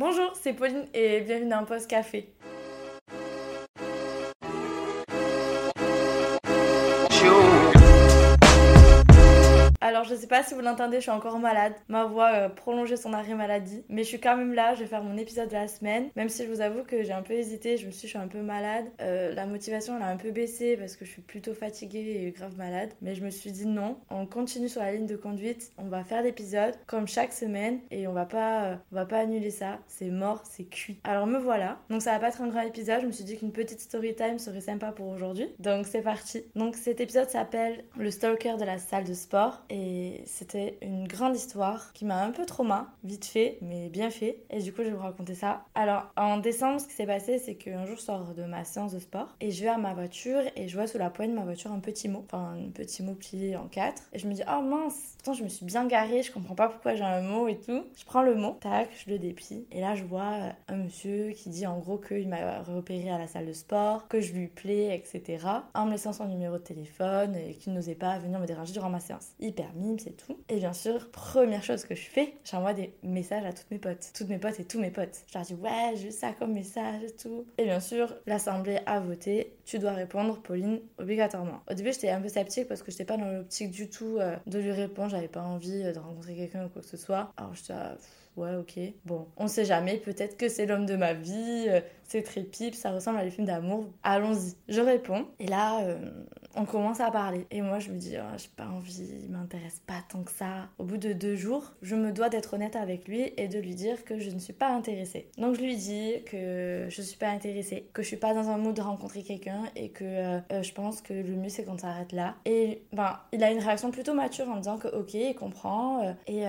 Bonjour, c'est Pauline et bienvenue dans post café. Alors je sais pas si vous l'entendez, je suis encore malade. Ma voix euh, prolongeait son arrêt maladie. Mais je suis quand même là, je vais faire mon épisode de la semaine. Même si je vous avoue que j'ai un peu hésité, je me suis dit je suis un peu malade. Euh, la motivation elle a un peu baissé parce que je suis plutôt fatiguée et grave malade. Mais je me suis dit non, on continue sur la ligne de conduite, on va faire l'épisode comme chaque semaine et on va pas, on va pas annuler ça. C'est mort, c'est cuit. Alors me voilà. Donc ça va pas être un grand épisode, je me suis dit qu'une petite story time serait sympa pour aujourd'hui. Donc c'est parti. Donc cet épisode s'appelle Le stalker de la salle de sport. Et et c'était une grande histoire qui m'a un peu trauma, vite fait, mais bien fait. Et du coup, je vais vous raconter ça. Alors, en décembre, ce qui s'est passé, c'est qu'un jour, je sors de ma séance de sport et je vais à ma voiture et je vois sous la poigne de ma voiture un petit mot, enfin un petit mot plié en quatre. Et je me dis, oh mince, pourtant je me suis bien garée, je comprends pas pourquoi j'ai un mot et tout. Je prends le mot, tac, je le déplie. Et là, je vois un monsieur qui dit en gros qu'il m'a repéré à la salle de sport, que je lui plais, etc. En me laissant son numéro de téléphone et qu'il n'osait pas venir me déranger durant ma séance. Hyper c'est tout. Et bien sûr, première chose que je fais, j'envoie des messages à toutes mes potes. Toutes mes potes et tous mes potes. Je leur dis, ouais, j'ai ça comme message et tout. Et bien sûr, l'assemblée a voté. Tu dois répondre, Pauline, obligatoirement. Au début, j'étais un peu sceptique parce que j'étais pas dans l'optique du tout euh, de lui répondre. J'avais pas envie euh, de rencontrer quelqu'un ou quoi que ce soit. Alors, je ouais, ok. Bon, on sait jamais, peut-être que c'est l'homme de ma vie, euh, c'est très pipe, ça ressemble à des films d'amour. Allons-y. Je réponds. Et là, on commence à parler. Et moi, je me dis, oh, j'ai pas envie, il m'intéresse pas tant que ça. Au bout de deux jours, je me dois d'être honnête avec lui et de lui dire que je ne suis pas intéressée. Donc, je lui dis que je suis pas intéressée, que je suis pas dans un mood de rencontrer quelqu'un et que euh, euh, je pense que le mieux c'est qu'on s'arrête là. Et ben, il a une réaction plutôt mature en disant que ok, il comprend euh, et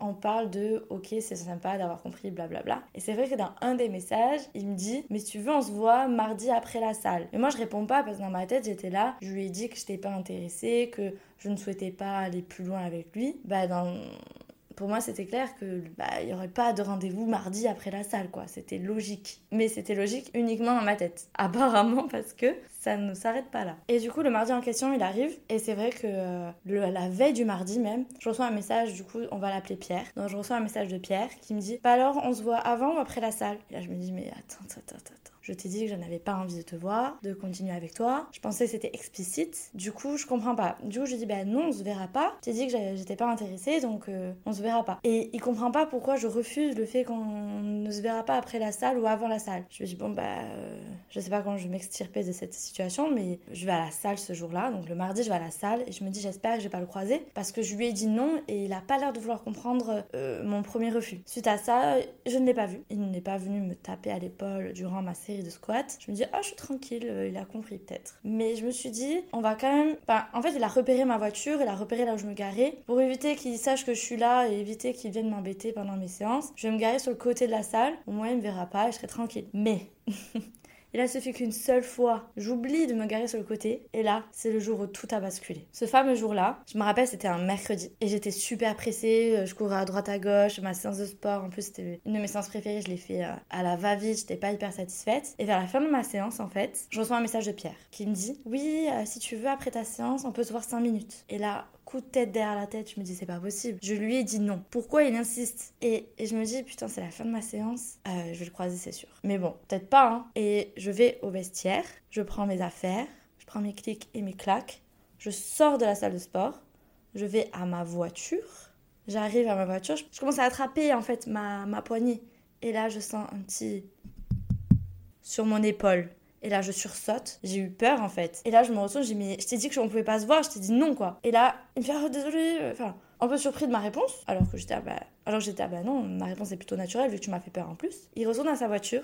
on parle de ok, c'est sympa d'avoir compris, blablabla. Et c'est vrai que dans un des messages, il me dit, mais si tu veux, on se voit mardi après la salle. Et moi, je réponds pas parce que dans ma tête, j'étais là, je lui ai dit que je n'étais pas intéressée, que je ne souhaitais pas aller plus loin avec lui, bah dans pour moi, c'était clair que bah, il y aurait pas de rendez-vous mardi après la salle, quoi. C'était logique. Mais c'était logique uniquement dans ma tête. Apparemment, parce que ça ne s'arrête pas là. Et du coup, le mardi en question, il arrive. Et c'est vrai que euh, la veille du mardi même, je reçois un message, du coup, on va l'appeler Pierre. Donc, je reçois un message de Pierre qui me dit Bah alors, on se voit avant ou après la salle? Et là, je me dis Mais attends, attends, attends, attends. Je t'ai dit que je n'avais pas envie de te voir, de continuer avec toi. Je pensais que c'était explicite. Du coup, je comprends pas. Du coup, je dis bah non, on se verra pas. Je t'ai dit que j'étais pas intéressée, donc euh, on se verra pas. Et il comprend pas pourquoi je refuse le fait qu'on ne se verra pas après la salle ou avant la salle. Je lui dis bon bah euh, je sais pas quand je vais m'extirper de cette situation, mais je vais à la salle ce jour-là. Donc le mardi, je vais à la salle et je me dis j'espère que je vais pas le croiser parce que je lui ai dit non et il a pas l'air de vouloir comprendre euh, mon premier refus. Suite à ça, je ne l'ai pas vu. Il n'est pas venu me taper à l'épaule durant ma série de squat. Je me dis, ah, je suis tranquille, euh, il a compris peut-être. Mais je me suis dit, on va quand même. En fait, il a repéré ma voiture, il a repéré là où je me garais. Pour éviter qu'il sache que je suis là et éviter qu'il vienne m'embêter pendant mes séances, je vais me garer sur le côté de la salle. Au moins, il me verra pas et je serai tranquille. Mais. Et là, ce fait qu'une seule fois, j'oublie de me garer sur le côté. Et là, c'est le jour où tout a basculé. Ce fameux jour-là, je me rappelle, c'était un mercredi. Et j'étais super pressée. Euh, je courais à droite à gauche. Ma séance de sport, en plus, c'était une de mes séances préférées. Je l'ai fait euh, à la va-vite. J'étais pas hyper satisfaite. Et vers la fin de ma séance, en fait, je reçois un message de Pierre qui me dit Oui, euh, si tu veux, après ta séance, on peut se voir 5 minutes. Et là, coup de tête derrière la tête, je me dis c'est pas possible. Je lui ai dit non. Pourquoi il insiste et, je me dis putain c'est la fin de ma séance, euh, je vais le croiser c'est sûr. Mais bon, peut-être pas hein. Et je vais au vestiaire, je prends mes affaires, je prends mes clics et mes claques, je sors de la salle de sport, je vais à ma voiture, j'arrive à ma voiture, je commence à attraper en fait ma, ma poignée. Et là je sens un petit sur mon épaule. Et là, je sursaute. J'ai eu peur, en fait. Et là, je me retourne, j'ai mais je t'ai dit que on pouvait pas se voir. Je t'ai dit non, quoi. Et là, il me fait, oh, désolé. Enfin, un peu surpris de ma réponse. Alors que j'étais, ah bah, alors ah bah non, ma réponse est plutôt naturelle vu que tu m'as fait peur en plus. Il retourne à sa voiture.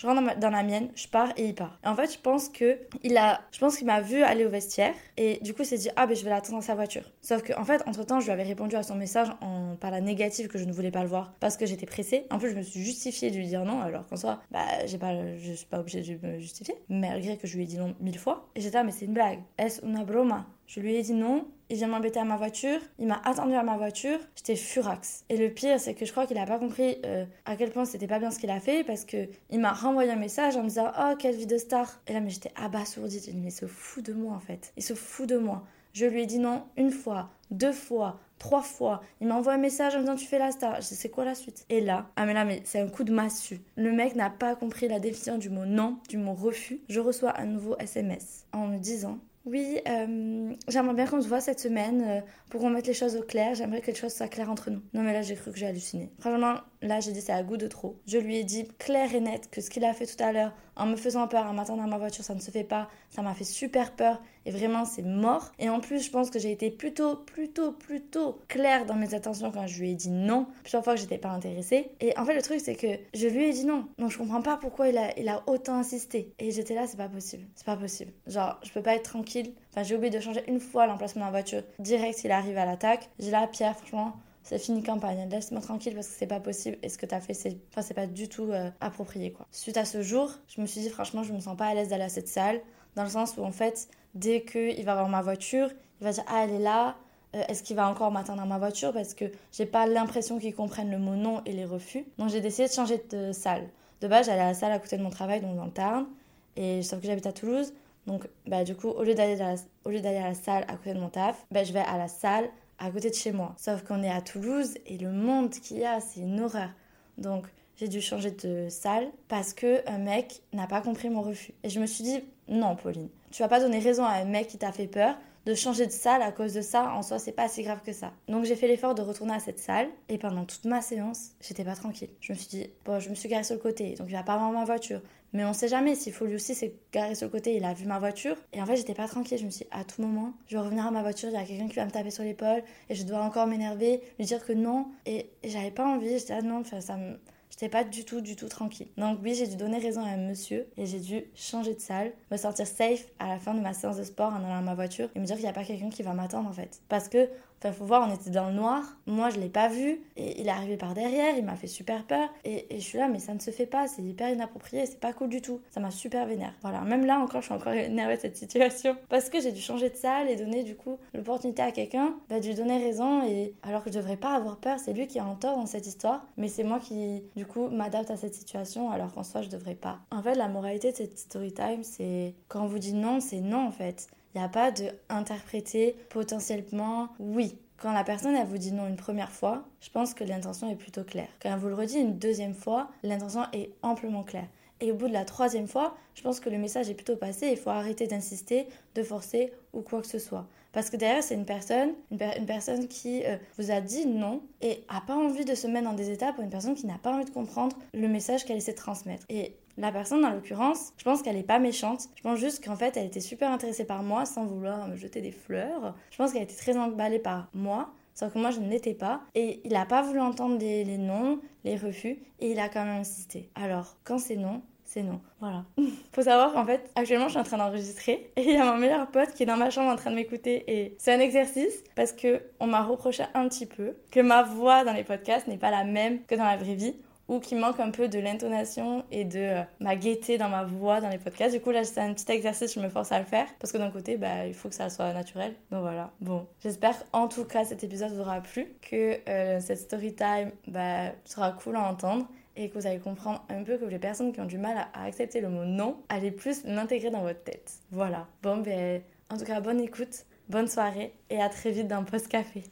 Je rentre dans, la mienne, je pars et il part. Et en fait, je pense que il a, je pense qu'il m'a vu aller au vestiaire et du coup, il s'est dit ah ben je vais l'attendre dans sa voiture. Sauf que en fait, entre temps, je lui avais répondu à son message en par la négative que je ne voulais pas le voir parce que j'étais pressée. En plus, je me suis justifiée de lui dire non, alors qu'en soi, bah j'ai pas, je suis pas obligée de me justifier, malgré que je lui ai dit non mille fois. Et j'étais ah mais c'est une blague. Est-ce una broma? Je lui ai dit non, il vient m'embêter à ma voiture, il m'a attendu à ma voiture, j'étais furax. Et le pire, c'est que je crois qu'il a pas compris euh, à quel point c'était pas bien ce qu'il a fait parce que il m'a renvoyé un message en me disant Oh, quelle vie de star Et là, mais j'étais abasourdie. J'ai dit Mais il se fout de moi en fait. Il se fout de moi. Je lui ai dit non une fois, deux fois, trois fois. Il m'envoie un message en disant tu fais la star. Je sais c'est quoi la suite? Et là, ah mais là, mais c'est un coup de massue. Le mec n'a pas compris la définition du mot non, du mot refus. Je reçois un nouveau SMS en me disant oui, euh, j'aimerais bien qu'on se voit cette semaine euh, pour mette les choses au clair. J'aimerais que les choses soient claires entre nous. Non, mais là, j'ai cru que j'ai halluciné. Franchement, là, j'ai dit c'est à goût de trop. Je lui ai dit clair et net que ce qu'il a fait tout à l'heure en me faisant peur, en m'attendant dans ma voiture, ça ne se fait pas. Ça m'a fait super peur et vraiment, c'est mort. Et en plus, je pense que j'ai été plutôt, plutôt, plutôt claire dans mes intentions quand je lui ai dit non. Plusieurs fois que j'étais pas intéressée. Et en fait, le truc, c'est que je lui ai dit non. Donc, je comprends pas pourquoi il a, il a autant insisté. Et j'étais là, c'est pas possible. C'est pas possible. Genre, je peux pas être tranquille. Enfin, j'ai oublié de changer une fois l'emplacement de ma voiture. Direct, il arrive à l'attaque. J'ai là, Pierre, franchement c'est fini campagne, laisse-moi tranquille parce que c'est pas possible et ce que t'as fait, c'est enfin, pas du tout euh, approprié quoi. Suite à ce jour, je me suis dit franchement, je me sens pas à l'aise d'aller à cette salle, dans le sens où en fait, dès qu'il va voir ma voiture, il va dire ah elle est là, euh, est-ce qu'il va encore m'attendre dans ma voiture? Parce que j'ai pas l'impression qu'il comprenne le mot non et les refus. Donc j'ai décidé de changer de salle. De base, j'allais à la salle à côté de mon travail, donc dans le Tarn, et sauf que j'habite à Toulouse. Donc, bah, du coup, au lieu d'aller à, la... à la salle à côté de mon taf, bah, je vais à la salle à côté de chez moi. Sauf qu'on est à Toulouse et le monde qu'il y a, c'est une horreur. Donc j'ai dû changer de salle parce que un mec n'a pas compris mon refus. Et je me suis dit non, Pauline, tu vas pas donner raison à un mec qui t'a fait peur de changer de salle à cause de ça, en soi, c'est pas si grave que ça. Donc j'ai fait l'effort de retourner à cette salle et pendant toute ma séance, j'étais pas tranquille. Je me suis dit, bon, je me suis garée sur le côté, donc il va pas voir ma voiture. Mais on sait jamais, s'il faut lui aussi s'est garé sur le côté, il a vu ma voiture. Et en fait, j'étais pas tranquille. Je me suis dit, à tout moment, je vais revenir à ma voiture, il y a quelqu'un qui va me taper sur l'épaule et je dois encore m'énerver, lui dire que non. Et, j'avais pas envie, j'étais ah non, ça me J'étais pas du tout, du tout tranquille. Donc oui, j'ai dû donner raison à un monsieur et j'ai dû changer de salle, me sentir safe à la fin de ma séance de sport en allant à ma voiture et me dire qu'il n'y a pas quelqu'un qui va m'attendre en fait. Parce que Enfin, faut voir, on était dans le noir. Moi, je l'ai pas vu. Et il est arrivé par derrière. Il m'a fait super peur. Et, je suis là, mais ça ne se fait pas. C'est hyper inapproprié. C'est pas cool du tout. Ça m'a super vénère. Voilà. Même là encore, je suis encore énervée de cette situation. Parce que j'ai dû changer de salle et donner, du coup, l'opportunité à quelqu'un bah, de lui donner raison. Et alors que je devrais pas avoir peur. C'est lui qui a en tort dans cette histoire. Mais c'est moi qui, du coup, m'adapte à cette situation. Alors qu'en soi, je devrais pas. En fait, la moralité de cette story time, c'est quand on vous dit non, c'est non en fait. Il n'y a pas de interpréter potentiellement oui. Quand la personne elle vous dit non une première fois, je pense que l'intention est plutôt claire. Quand elle vous le redit une deuxième fois, l'intention est amplement claire. Et au bout de la troisième fois, je pense que le message est plutôt passé. Il faut arrêter d'insister, de forcer ou quoi que ce soit. Parce que derrière, c'est une personne, une, personne qui euh, vous a dit non et a pas envie de se mettre dans des étapes pour une personne qui n'a pas envie de comprendre le message qu'elle essaie de transmettre. Et la personne, en l'occurrence, je pense qu'elle n'est pas méchante. Je pense juste qu'en fait, elle était super intéressée par moi sans vouloir me jeter des fleurs. Je pense qu'elle était très emballée par moi. Sauf que moi, je ne l'étais pas. Et il n'a pas voulu entendre les, noms, les refus. Et il a quand même insisté. Alors, quand c'est non, c'est non. Voilà. Faut savoir qu'en fait, actuellement, je suis en train d'enregistrer et il y a mon meilleur pote qui est dans ma chambre en train de m'écouter et c'est un exercice parce que on m'a reproché un petit peu que ma voix dans les podcasts n'est pas la même que dans la vraie vie ou qu'il manque un peu de l'intonation et de euh, ma gaieté dans ma voix dans les podcasts. Du coup, là, c'est un petit exercice, je me force à le faire parce que d'un côté, bah, il faut que ça soit naturel. Donc voilà. Bon, j'espère en tout cas cet épisode vous aura plu, que euh, cette story time bah, sera cool à entendre et que vous allez comprendre un peu que les personnes qui ont du mal à, accepter le mot non, allez plus l'intégrer dans votre tête. Voilà. Bon, ben, en tout cas, bonne écoute, bonne soirée et à très vite dans Post Café.